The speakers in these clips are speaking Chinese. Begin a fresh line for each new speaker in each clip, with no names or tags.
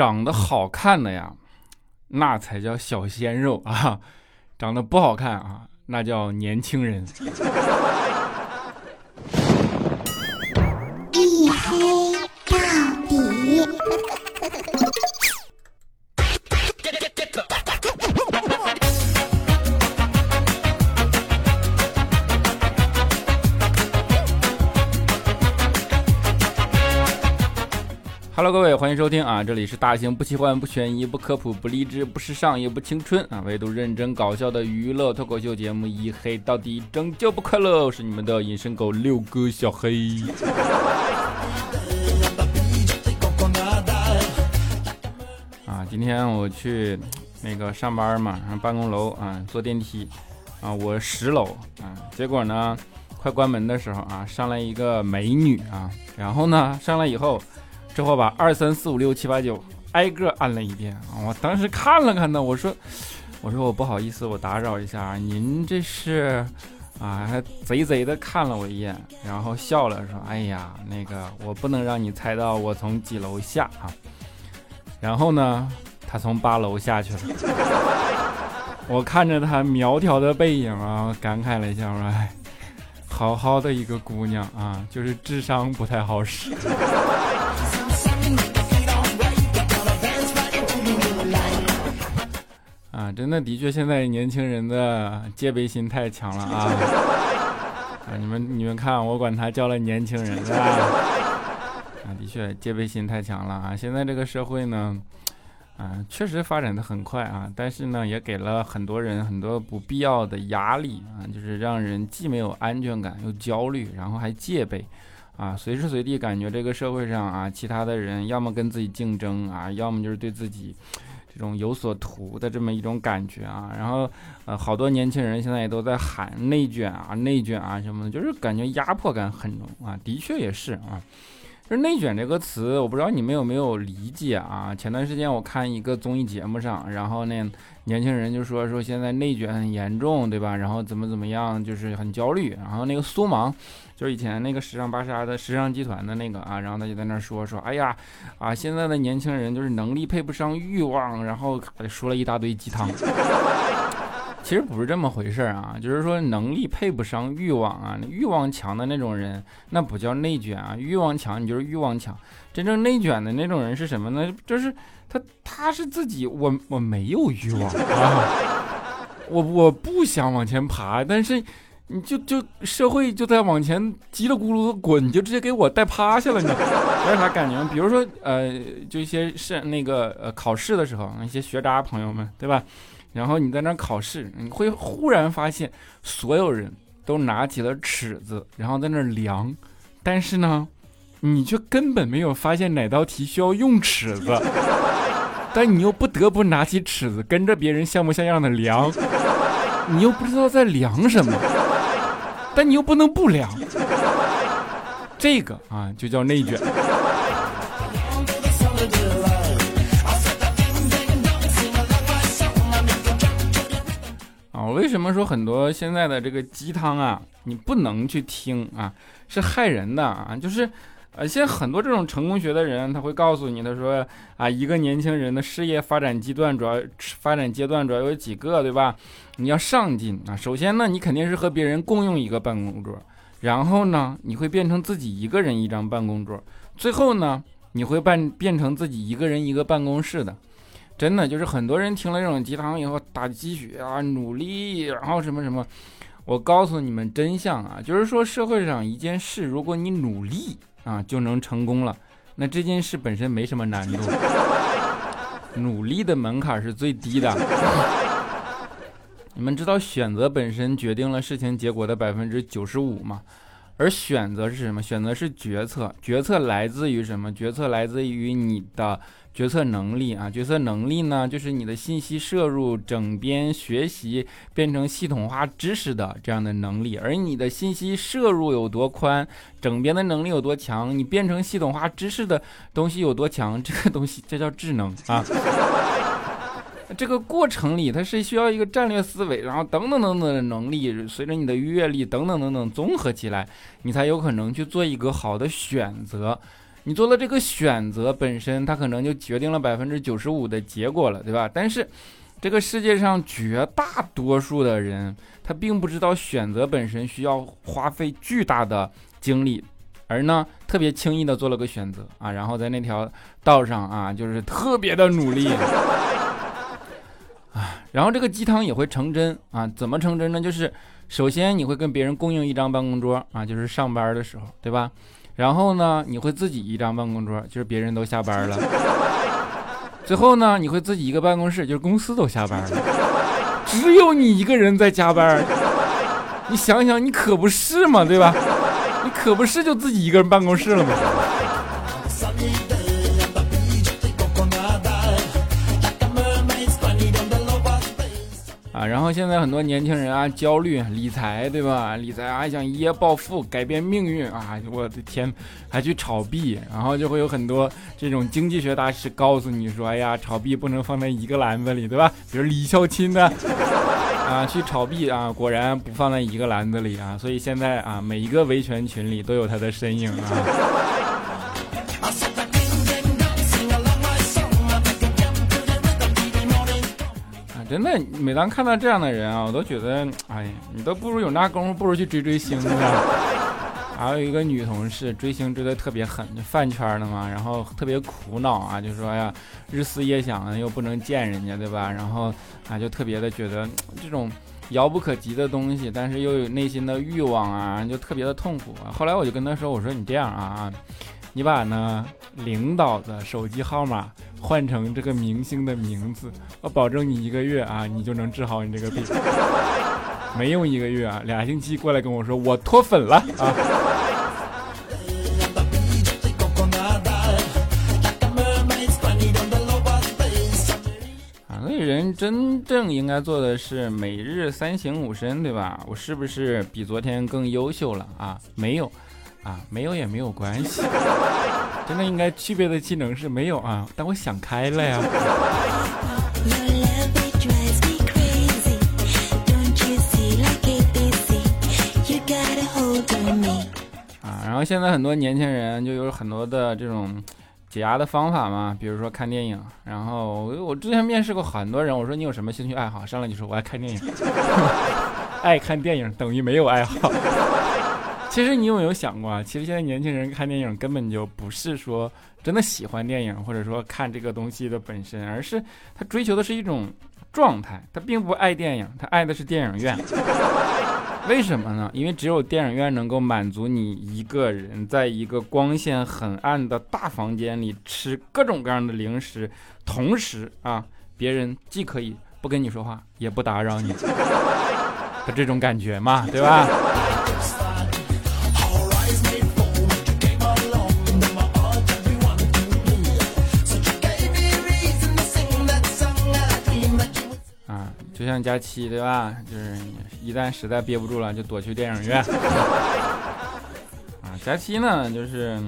长得好看的呀，那才叫小鲜肉啊；长得不好看啊，那叫年轻人。各位，欢迎收听啊！这里是大型不奇幻、不悬疑、不科普、不励志、不时尚也不青春啊，唯独认真搞笑的娱乐脱口秀节目《一黑到底》，拯救不快乐，我是你们的隐身狗六哥小黑。啊，今天我去那个上班嘛，上办公楼啊，坐电梯啊，我十楼啊，结果呢，快关门的时候啊，上来一个美女啊，然后呢，上来以后。之后把二三四五六七八九挨个按了一遍啊！我当时看了看呢，我说：“我说我不好意思，我打扰一下，您这是啊？”还贼贼的看了我一眼，然后笑了说：“哎呀，那个我不能让你猜到我从几楼下啊。”然后呢，他从八楼下去了。我看着他苗条的背影啊，感慨了一下，我说：“哎，好好的一个姑娘啊，就是智商不太好使。”啊，真的，的确，现在年轻人的戒备心太强了啊！啊，你们你们看，我管他叫了年轻人，是吧？啊，的确，戒备心太强了啊！现在这个社会呢，啊，确实发展的很快啊，但是呢，也给了很多人很多不必要的压力啊，就是让人既没有安全感，又焦虑，然后还戒备。啊，随时随地感觉这个社会上啊，其他的人要么跟自己竞争啊，要么就是对自己这种有所图的这么一种感觉啊。然后，呃，好多年轻人现在也都在喊内卷啊，内卷啊什么的，就是感觉压迫感很浓啊。的确也是啊。就是内卷这个词，我不知道你们有没有理解啊？前段时间我看一个综艺节目上，然后呢，年轻人就说说现在内卷很严重，对吧？然后怎么怎么样，就是很焦虑。然后那个苏芒，就以前那个时尚芭莎的时尚集团的那个啊，然后他就在那说说，哎呀，啊，现在的年轻人就是能力配不上欲望，然后说了一大堆鸡汤。其实不是这么回事啊，就是说能力配不上欲望啊，欲望强的那种人，那不叫内卷啊，欲望强你就是欲望强。真正内卷的那种人是什么呢？就是他他是自己，我我没有欲望啊，我我不想往前爬，但是你就就社会就在往前叽里咕噜的滚，你就直接给我带趴下了，你有啥感觉？比如说呃，就一些是那个呃考试的时候，一些学渣朋友们，对吧？然后你在那考试，你会忽然发现，所有人都拿起了尺子，然后在那量，但是呢，你却根本没有发现哪道题需要用尺子，但你又不得不拿起尺子跟着别人像模像样的量，你又不知道在量什么，但你又不能不凉，这个啊就叫内卷。啊为什么说很多现在的这个鸡汤啊，你不能去听啊，是害人的啊？就是，呃，现在很多这种成功学的人，他会告诉你，他说啊，一个年轻人的事业发展阶段主要发展阶段主要有几个，对吧？你要上进啊，首先呢，你肯定是和别人共用一个办公桌，然后呢，你会变成自己一个人一张办公桌，最后呢，你会办变成自己一个人一个办公室的。真的就是很多人听了这种鸡汤以后打鸡血啊，努力，然后什么什么。我告诉你们真相啊，就是说社会上一件事，如果你努力啊就能成功了，那这件事本身没什么难度。努力的门槛是最低的。你们知道选择本身决定了事情结果的百分之九十五吗？而选择是什么？选择是决策，决策来自于什么？决策来自于你的。决策能力啊，决策能力呢，就是你的信息摄入、整编、学习变成系统化知识的这样的能力。而你的信息摄入有多宽，整编的能力有多强，你变成系统化知识的东西有多强，这个东西这叫智能啊。这个过程里，它是需要一个战略思维，然后等等等等的能力，随着你的阅历等等等等综合起来，你才有可能去做一个好的选择。你做了这个选择本身，它可能就决定了百分之九十五的结果了，对吧？但是，这个世界上绝大多数的人，他并不知道选择本身需要花费巨大的精力，而呢，特别轻易的做了个选择啊，然后在那条道上啊，就是特别的努力。然后这个鸡汤也会成真啊？怎么成真呢？就是首先你会跟别人共用一张办公桌啊，就是上班的时候，对吧？然后呢，你会自己一张办公桌，就是别人都下班了。最后呢，你会自己一个办公室，就是公司都下班了，只有你一个人在加班。你想想，你可不是嘛，对吧？你可不是就自己一个人办公室了吗？啊，然后现在很多年轻人啊，焦虑理财，对吧？理财还想一夜暴富，改变命运啊！我的天，还去炒币，然后就会有很多这种经济学大师告诉你说：“哎呀，炒币不能放在一个篮子里，对吧？”比如李孝钦的啊，去炒币啊，果然不放在一个篮子里啊。所以现在啊，每一个维权群里都有他的身影啊。真的，每当看到这样的人啊，我都觉得，哎呀，你都不如有那功夫，不如去追追星呢。还有一个女同事追星追的特别狠，就饭圈的嘛，然后特别苦恼啊，就说呀，日思夜想的又不能见人家，对吧？然后啊，就特别的觉得这种遥不可及的东西，但是又有内心的欲望啊，就特别的痛苦。后来我就跟他说，我说你这样啊啊，你把呢领导的手机号码。换成这个明星的名字，我保证你一个月啊，你就能治好你这个病。没用一个月啊，俩星期过来跟我说我脱粉了啊。啊，所以人真正应该做的是每日三省吾身，对吧？我是不是比昨天更优秀了啊？没有。啊，没有也没有关系，真的应该具备的技能是没有啊，但我想开了呀。啊，然后现在很多年轻人就有很多的这种解压的方法嘛，比如说看电影。然后我之前面试过很多人，我说你有什么兴趣爱好，上来就说我爱看电影，爱看电影等于没有爱好。其实你有没有想过啊？其实现在年轻人看电影根本就不是说真的喜欢电影，或者说看这个东西的本身，而是他追求的是一种状态。他并不爱电影，他爱的是电影院。为什么呢？因为只有电影院能够满足你一个人在一个光线很暗的大房间里吃各种各样的零食，同时啊，别人既可以不跟你说话，也不打扰你的这种感觉嘛，对吧？就像佳期对吧？就是一旦实在憋不住了，就躲去电影院。啊，佳期呢，就是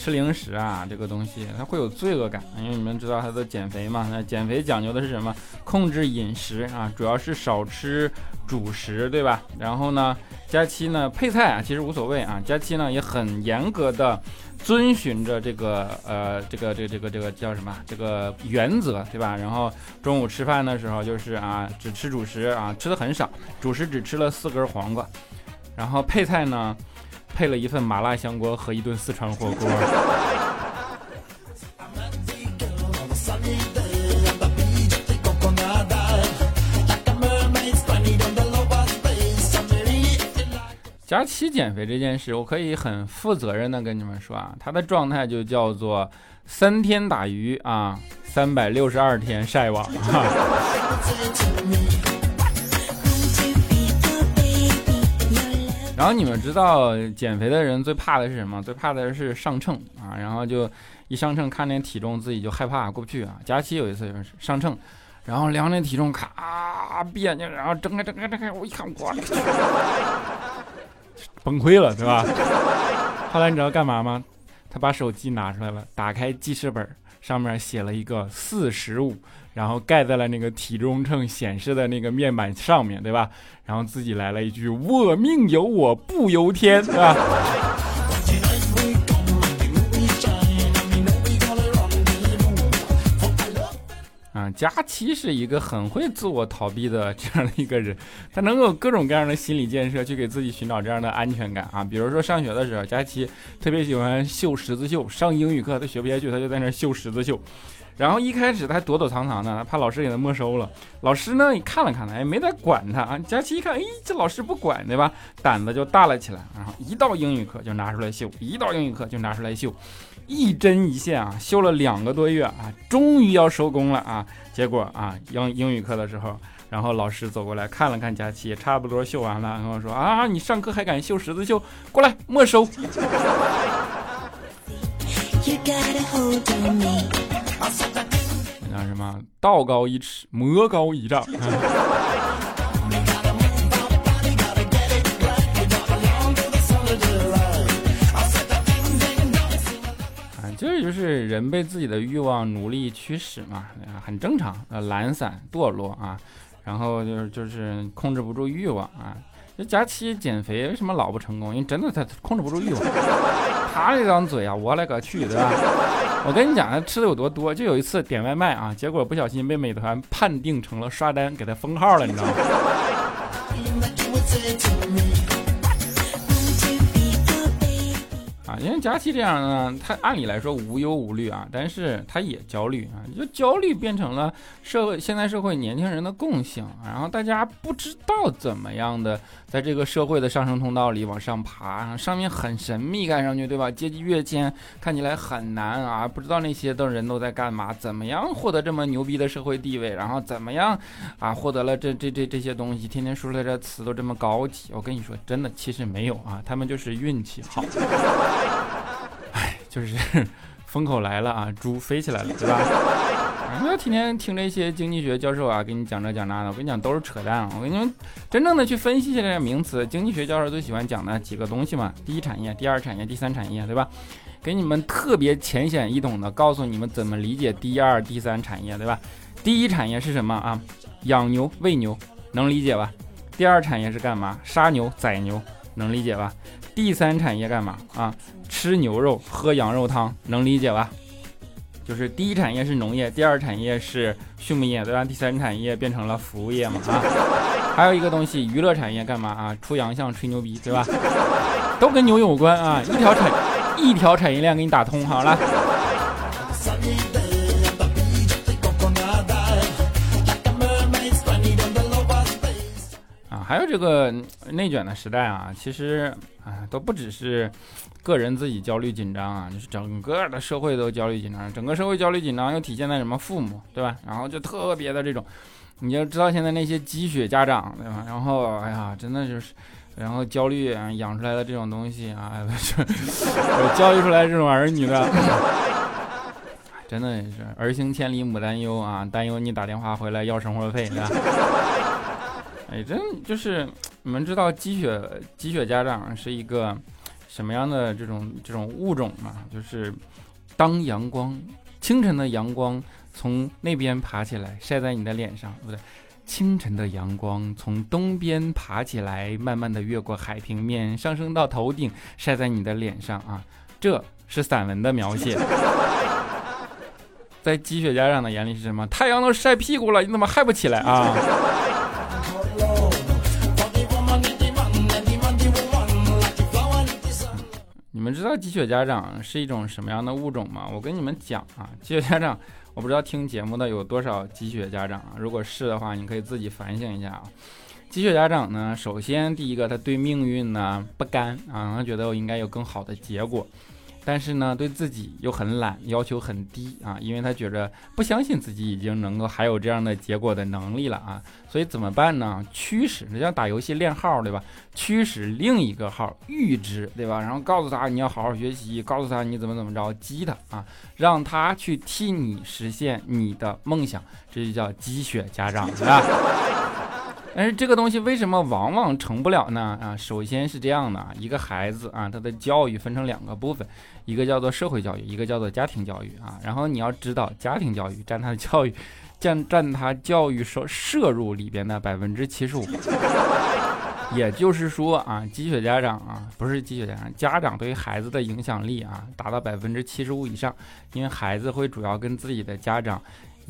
吃零食啊，这个东西它会有罪恶感，因为你们知道它的减肥嘛？那减肥讲究的是什么？控制饮食啊，主要是少吃主食，对吧？然后呢，佳期呢配菜啊，其实无所谓啊。佳期呢也很严格的。遵循着这个呃这个这个这个这个叫什么这个原则对吧？然后中午吃饭的时候就是啊只吃主食啊吃的很少，主食只吃了四根黄瓜，然后配菜呢配了一份麻辣香锅和一顿四川火锅。佳期减肥这件事，我可以很负责任的跟你们说啊，他的状态就叫做三天打鱼啊，三百六十二天晒网。然后你们知道减肥的人最怕的是什么？最怕的是上秤啊，然后就一上秤看那体重自己就害怕过不去啊。佳期有一次就是上秤，然后量那体重咔别扭，然后睁开睁开睁开，我一看我。崩溃了，对吧？后来你知道干嘛吗？他把手机拿出来了，打开记事本，上面写了一个四十五，然后盖在了那个体重秤显示的那个面板上面对吧？然后自己来了一句：“我命由我不由天，对吧？”佳琪是一个很会自我逃避的这样的一个人，他能够各种各样的心理建设去给自己寻找这样的安全感啊。比如说上学的时候，佳琪特别喜欢绣十字绣，上英语课他学不下去，他就在那绣十字绣。然后一开始他躲躲藏藏的，怕老师给他没收了。老师呢也，看了看他，也没再管他啊。佳琪一看，哎，这老师不管对吧？胆子就大了起来。然后一到英语课就拿出来绣，一到英语课就拿出来绣，一针一线啊，绣了两个多月啊，终于要收工了啊。结果啊，英英语课的时候，然后老师走过来看了看佳琪，差不多绣完了，跟我说啊，你上课还敢绣十字绣，过来没收。那什么，道高一尺，魔高一丈。就是人被自己的欲望奴隶驱使嘛，很正常。呃，懒散堕落啊，然后就是就是控制不住欲望啊。这佳期减肥为什么老不成功？因为真的他控制不住欲望。他这张嘴啊，我勒个去，对吧？我跟你讲，他吃的有多多，就有一次点外卖啊，结果不小心被美团判定成了刷单，给他封号了，你知道吗？啊因为佳琪这样呢，他按理来说无忧无虑啊，但是他也焦虑啊，就焦虑变成了社会现在社会年轻人的共性，然后大家不知道怎么样的在这个社会的上升通道里往上爬，上面很神秘，看上去对吧？阶级跃迁看起来很难啊，不知道那些的人都在干嘛，怎么样获得这么牛逼的社会地位，然后怎么样啊获得了这这这这些东西，天天说出来这词都这么高级，我跟你说真的，其实没有啊，他们就是运气好。就是 风口来了啊，猪飞起来了，对吧？不要天天听这些经济学教授啊，给你讲这讲那的。我跟你讲，都是扯淡！我跟你们真正的去分析一下这些名词，经济学教授最喜欢讲的几个东西嘛：第一产业、第二产业、第三产业，对吧？给你们特别浅显易懂的告诉你们怎么理解第二、第三产业，对吧？第一产业是什么啊？养牛、喂牛，能理解吧？第二产业是干嘛？杀牛、宰牛，能理解吧？第三产业干嘛啊？吃牛肉，喝羊肉汤，能理解吧？就是第一产业是农业，第二产业是畜牧业，对吧？第三产业变成了服务业嘛啊？还有一个东西，娱乐产业干嘛啊？出洋相，吹牛逼，对吧？都跟牛有关啊！一条产一条产业链给你打通好了。还有这个内卷的时代啊，其实啊都不只是个人自己焦虑紧张啊，就是整个的社会都焦虑紧张。整个社会焦虑紧张又体现在什么？父母对吧？然后就特别的这种，你就知道现在那些积雪家长对吧？然后哎呀，真的就是，然后焦虑养出来的这种东西啊，教育出来这种儿女的，真的是儿行千里母担忧啊，担忧你打电话回来要生活费对吧？哎，真就是你们知道积雪积雪家长是一个什么样的这种这种物种吗？就是当阳光清晨的阳光从那边爬起来晒在你的脸上，不对，清晨的阳光从东边爬起来，慢慢的越过海平面上升到头顶，晒在你的脸上啊，这是散文的描写。在积雪家长的眼里是什么？太阳都晒屁股了，你怎么还不起来啊？你知道积雪家长是一种什么样的物种吗？我跟你们讲啊，积雪家长，我不知道听节目的有多少积雪家长啊。如果是的话，你可以自己反省一下啊。积雪家长呢，首先第一个，他对命运呢不甘啊，他觉得我应该有更好的结果。但是呢，对自己又很懒，要求很低啊，因为他觉着不相信自己已经能够还有这样的结果的能力了啊，所以怎么办呢？驱使，那像打游戏练号对吧？驱使另一个号预知对吧？然后告诉他你要好好学习，告诉他你怎么怎么着，激他啊，让他去替你实现你的梦想，这就叫积雪家长，对吧？但是这个东西为什么往往成不了呢？啊，首先是这样的啊，一个孩子啊，他的教育分成两个部分，一个叫做社会教育，一个叫做家庭教育啊。然后你要知道，家庭教育占他的教育，占占他教育摄摄入里边的百分之七十五。也就是说啊，鸡血家长啊，不是鸡血家长，家长对于孩子的影响力啊，达到百分之七十五以上，因为孩子会主要跟自己的家长。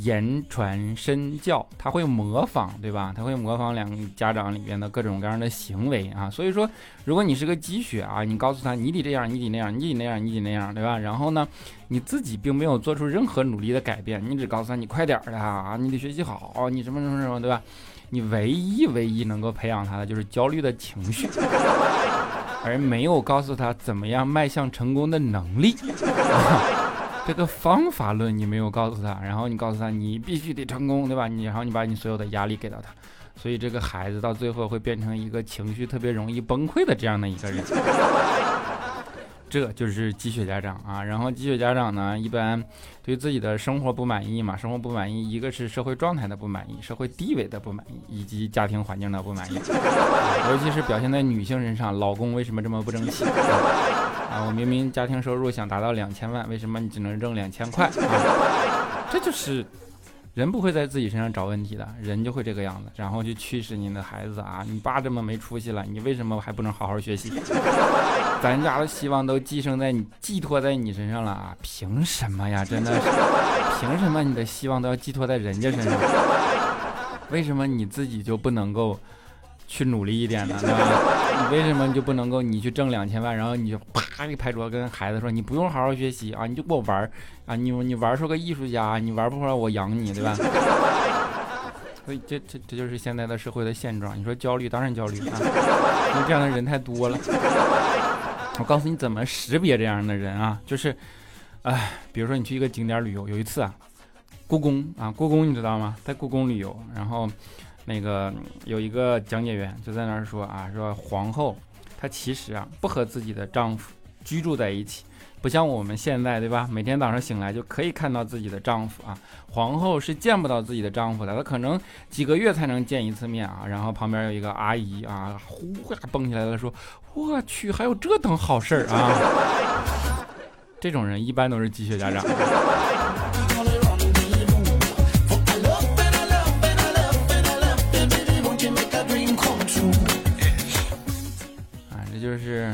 言传身教，他会模仿，对吧？他会模仿两个家长里边的各种各样的行为啊。所以说，如果你是个鸡血啊，你告诉他你得这样，你得那样，你得那样，你得那样，对吧？然后呢，你自己并没有做出任何努力的改变，你只告诉他你快点的啊，你得学习好，你什么什么什么，对吧？你唯一唯一能够培养他的就是焦虑的情绪，而没有告诉他怎么样迈向成功的能力。这个方法论你没有告诉他，然后你告诉他你必须得成功，对吧？你然后你把你所有的压力给到他，所以这个孩子到最后会变成一个情绪特别容易崩溃的这样的一个人。这就是鸡血家长啊，然后鸡血家长呢，一般对自己的生活不满意嘛，生活不满意，一个是社会状态的不满意，社会地位的不满意，以及家庭环境的不满意，尤其是表现在女性身上，老公为什么这么不争气 啊？我明明家庭收入想达到两千万，为什么你只能挣两千块啊？这就是。人不会在自己身上找问题的，人就会这个样子，然后就驱使你的孩子啊，你爸这么没出息了，你为什么还不能好好学习？咱家的希望都寄生在你，寄托在你身上了啊！凭什么呀？真的是，凭什么你的希望都要寄托在人家身上？为什么你自己就不能够？去努力一点呢，对吧？你为什么你就不能够你去挣两千万，然后你就啪一拍桌跟孩子说你不用好好学习啊，你就给我玩啊，你你玩出个艺术家，你玩不出来我养你，对吧？所以这这这就是现在的社会的现状。你说焦虑，当然焦虑啊，因为这样的人太多了。我告诉你怎么识别这样的人啊，就是，哎，比如说你去一个景点旅游，有一次啊，故宫啊，故宫你知道吗？在故宫旅游，然后。那个有一个讲解员就在那儿说啊，说皇后她其实啊不和自己的丈夫居住在一起，不像我们现在对吧？每天早上醒来就可以看到自己的丈夫啊，皇后是见不到自己的丈夫的，她可能几个月才能见一次面啊。然后旁边有一个阿姨啊，呼呀蹦起来了，说我去，还有这等好事儿啊！这种人一般都是鸡血家长。就是，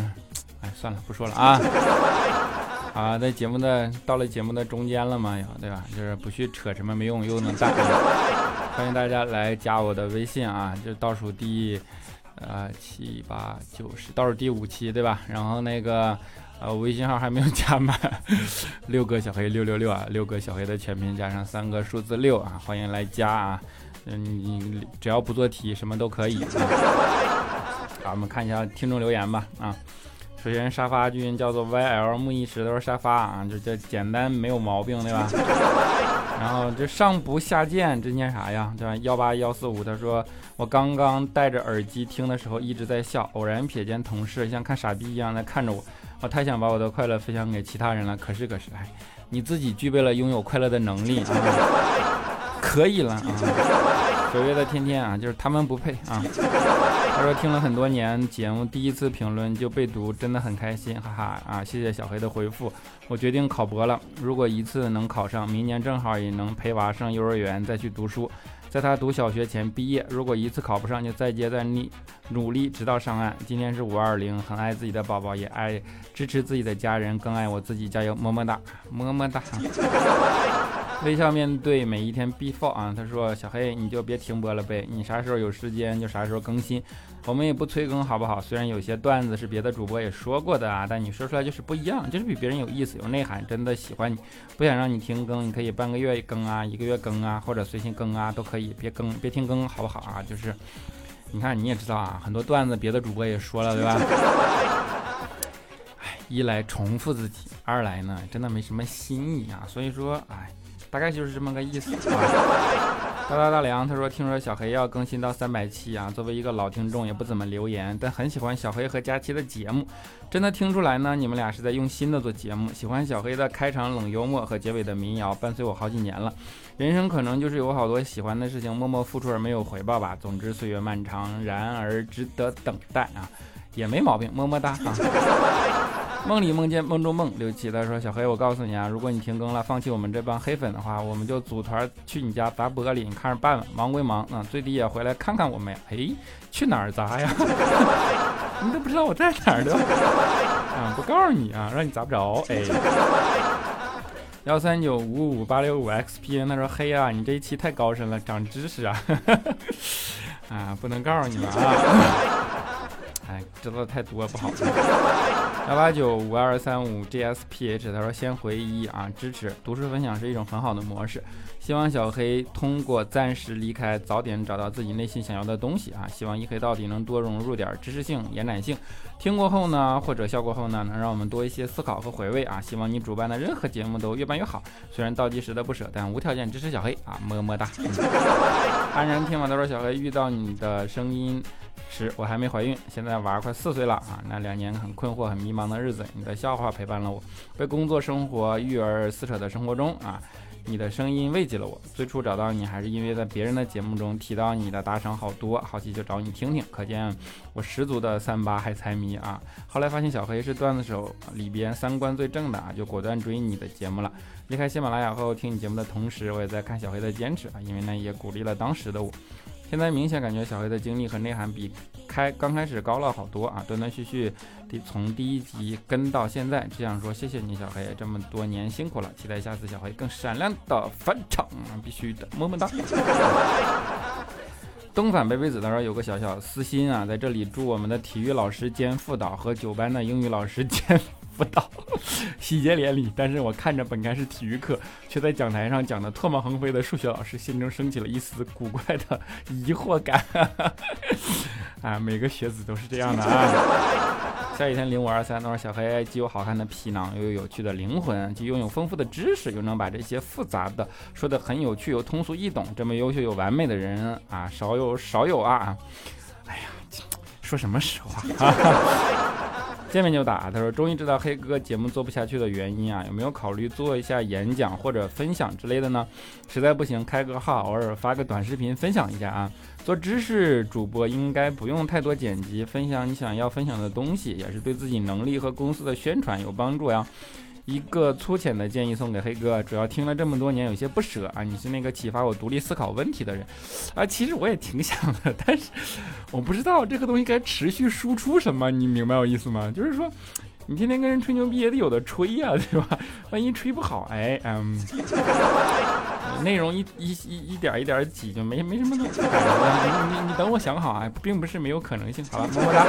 哎，算了，不说了啊。好，在节目的到了节目的中间了嘛，对吧？就是不去扯什么没用又能大。欢迎大家来加我的微信啊，就倒数第，呃，七八九十，倒数第五期，对吧？然后那个，呃，微信号还没有加满，六个小黑六六六啊，六个小黑的全拼加上三个数字六啊，欢迎来加啊。嗯，你只要不做题，什么都可以。啊好，我们看一下听众留言吧。啊，首先沙发君叫做 YL 木易石头沙发啊，就这简单没有毛病，对吧？然后这上不下贱，这念啥呀？对吧？幺八幺四五，他说我刚刚戴着耳机听的时候一直在笑，偶然瞥见同事像看傻逼一样在看着我，我太想把我的快乐分享给其他人了。可是可是，哎，你自己具备了拥有快乐的能力啊，可以了啊。九月的天天啊，就是他们不配啊。他说听了很多年节目，第一次评论就被读，真的很开心，哈哈啊！谢谢小黑的回复。我决定考博了，如果一次能考上，明年正好也能陪娃上幼儿园再去读书，在他读小学前毕业。如果一次考不上，就再接再厉，努力直到上岸。今天是五二零，很爱自己的宝宝，也爱支持自己的家人，更爱我自己，加油，么么哒，么么哒。微笑面对每一天 before 啊，他说小黑你就别停播了呗，你啥时候有时间就啥时候更新，我们也不催更好不好？虽然有些段子是别的主播也说过的啊，但你说出来就是不一样，就是比别人有意思有内涵，真的喜欢你，不想让你停更，你可以半个月更啊，一个月更啊，或者随心更啊都可以，可以别更别停更好不好啊？就是你看你也知道啊，很多段子别的主播也说了对吧？哎，一来重复自己，二来呢真的没什么新意啊，所以说哎。大概就是这么个意思。大大大梁他说：“听说小黑要更新到三百期啊，作为一个老听众，也不怎么留言，但很喜欢小黑和佳期的节目。真的听出来呢，你们俩是在用心的做节目。喜欢小黑的开场冷幽默和结尾的民谣，伴随我好几年了。人生可能就是有好多喜欢的事情，默默付出而没有回报吧。总之，岁月漫长，然而值得等待啊，也没毛病。么么哒啊。”梦里梦见梦中梦，刘琦他说：“小黑，我告诉你啊，如果你停更了，放弃我们这帮黑粉的话，我们就组团去你家砸玻璃，你看着办吧。忙归忙，啊，最低也回来看看我们呀。哎，去哪儿砸呀？你都不知道我在哪儿的 啊？不告诉你啊，让你砸不着。哎，幺三九五五八六五 xpn 他说黑啊，你这一期太高深了，长知识啊，啊，不能告诉你们啊，哎，知道的太多不好。幺八九五二三五 GSPH，他说先回一啊，支持读书分享是一种很好的模式。希望小黑通过暂时离开，早点找到自己内心想要的东西啊！希望一黑到底能多融入点知识性、延展性。听过后呢，或者笑过后呢，能让我们多一些思考和回味啊！希望你主办的任何节目都越办越好。虽然倒计时的不舍，但无条件支持小黑啊！么么哒。安然听完都说小黑遇到你的声音时，我还没怀孕，现在娃快四岁了啊！那两年很困惑、很迷茫的日子，你的笑话陪伴了我，被工作、生活、育儿撕扯的生活中啊。你的声音慰藉了我。最初找到你还是因为在别人的节目中提到你的打赏好多，好奇就找你听听。可见我十足的三八还财迷啊！后来发现小黑是段子手里边三观最正的啊，就果断追你的节目了。离开喜马拉雅后，听你节目的同时，我也在看小黑的坚持啊，因为呢也鼓励了当时的我。现在明显感觉小黑的经历和内涵比开刚开始高了好多啊！断断续续的从第一集跟到现在，只想说谢谢你，小黑，这么多年辛苦了！期待下次小黑更闪亮的返场，必须的，么么哒！东反贝贝子他说有个小小私心啊，在这里祝我们的体育老师兼副导和九班的英语老师兼。不到，喜结连理。但是我看着本该是体育课，却在讲台上讲的唾沫横飞的数学老师，心中升起了一丝古怪的疑惑感。啊，每个学子都是这样的啊。下雨天零五二三，他说小黑既有好看的皮囊，又有有趣的灵魂，既拥有丰富的知识，又能把这些复杂的说的很有趣又通俗易懂。这么优秀又完美的人啊，少有少有啊。哎呀，说什么实话啊？见面就打，他说终于知道黑哥节目做不下去的原因啊，有没有考虑做一下演讲或者分享之类的呢？实在不行开个号，偶尔发个短视频分享一下啊。做知识主播应该不用太多剪辑，分享你想要分享的东西，也是对自己能力和公司的宣传有帮助呀。一个粗浅的建议送给黑哥，主要听了这么多年，有些不舍啊。你是那个启发我独立思考问题的人啊。其实我也挺想的，但是我不知道这个东西该持续输出什么，你明白我意思吗？就是说，你天天跟人吹牛逼也得有的吹呀，对吧？万一吹不好，哎，嗯，内容一一一一点一点挤，就没没什么了。你你你等我想好啊，并不是没有可能性。好了，么么哒。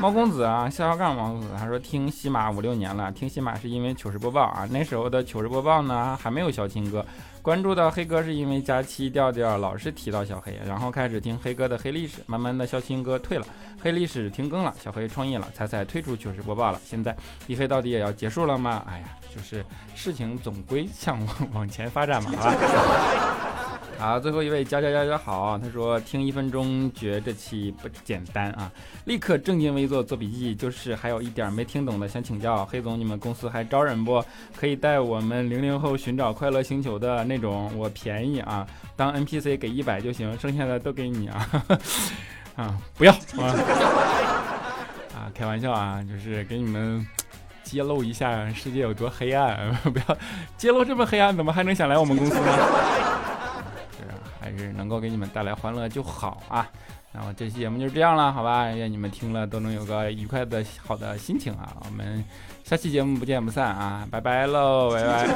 猫公子啊，笑笑杠猫公子，他说听喜马五六年了，听喜马是因为糗事播报啊，那时候的糗事播报呢还没有小青哥，关注到黑哥是因为佳期调调老是提到小黑，然后开始听黑哥的黑历史，慢慢的小青哥退了，黑历史停更了，小黑创业了，彩彩退出糗事播报了，现在 一黑到底也要结束了吗？哎呀，就是事情总归向往往前发展嘛，好吧。好，最后一位加加加加好，他说听一分钟觉得这期不简单啊，立刻正襟危坐做笔记。就是还有一点没听懂的，想请教黑总，你们公司还招人不？可以带我们零零后寻找快乐星球的那种，我便宜啊，当 NPC 给一百就行，剩下的都给你啊。啊，不要啊！啊，开玩笑啊，就是给你们揭露一下世界有多黑暗，不要揭露这么黑暗，怎么还能想来我们公司呢？能够给你们带来欢乐就好啊，然后这期节目就是这样了，好吧，愿你们听了都能有个愉快的，好的心情啊，我们下期节目不见不散啊，拜拜喽，拜拜。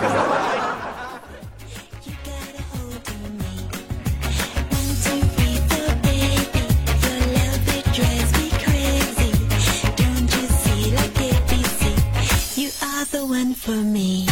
you are the one for me。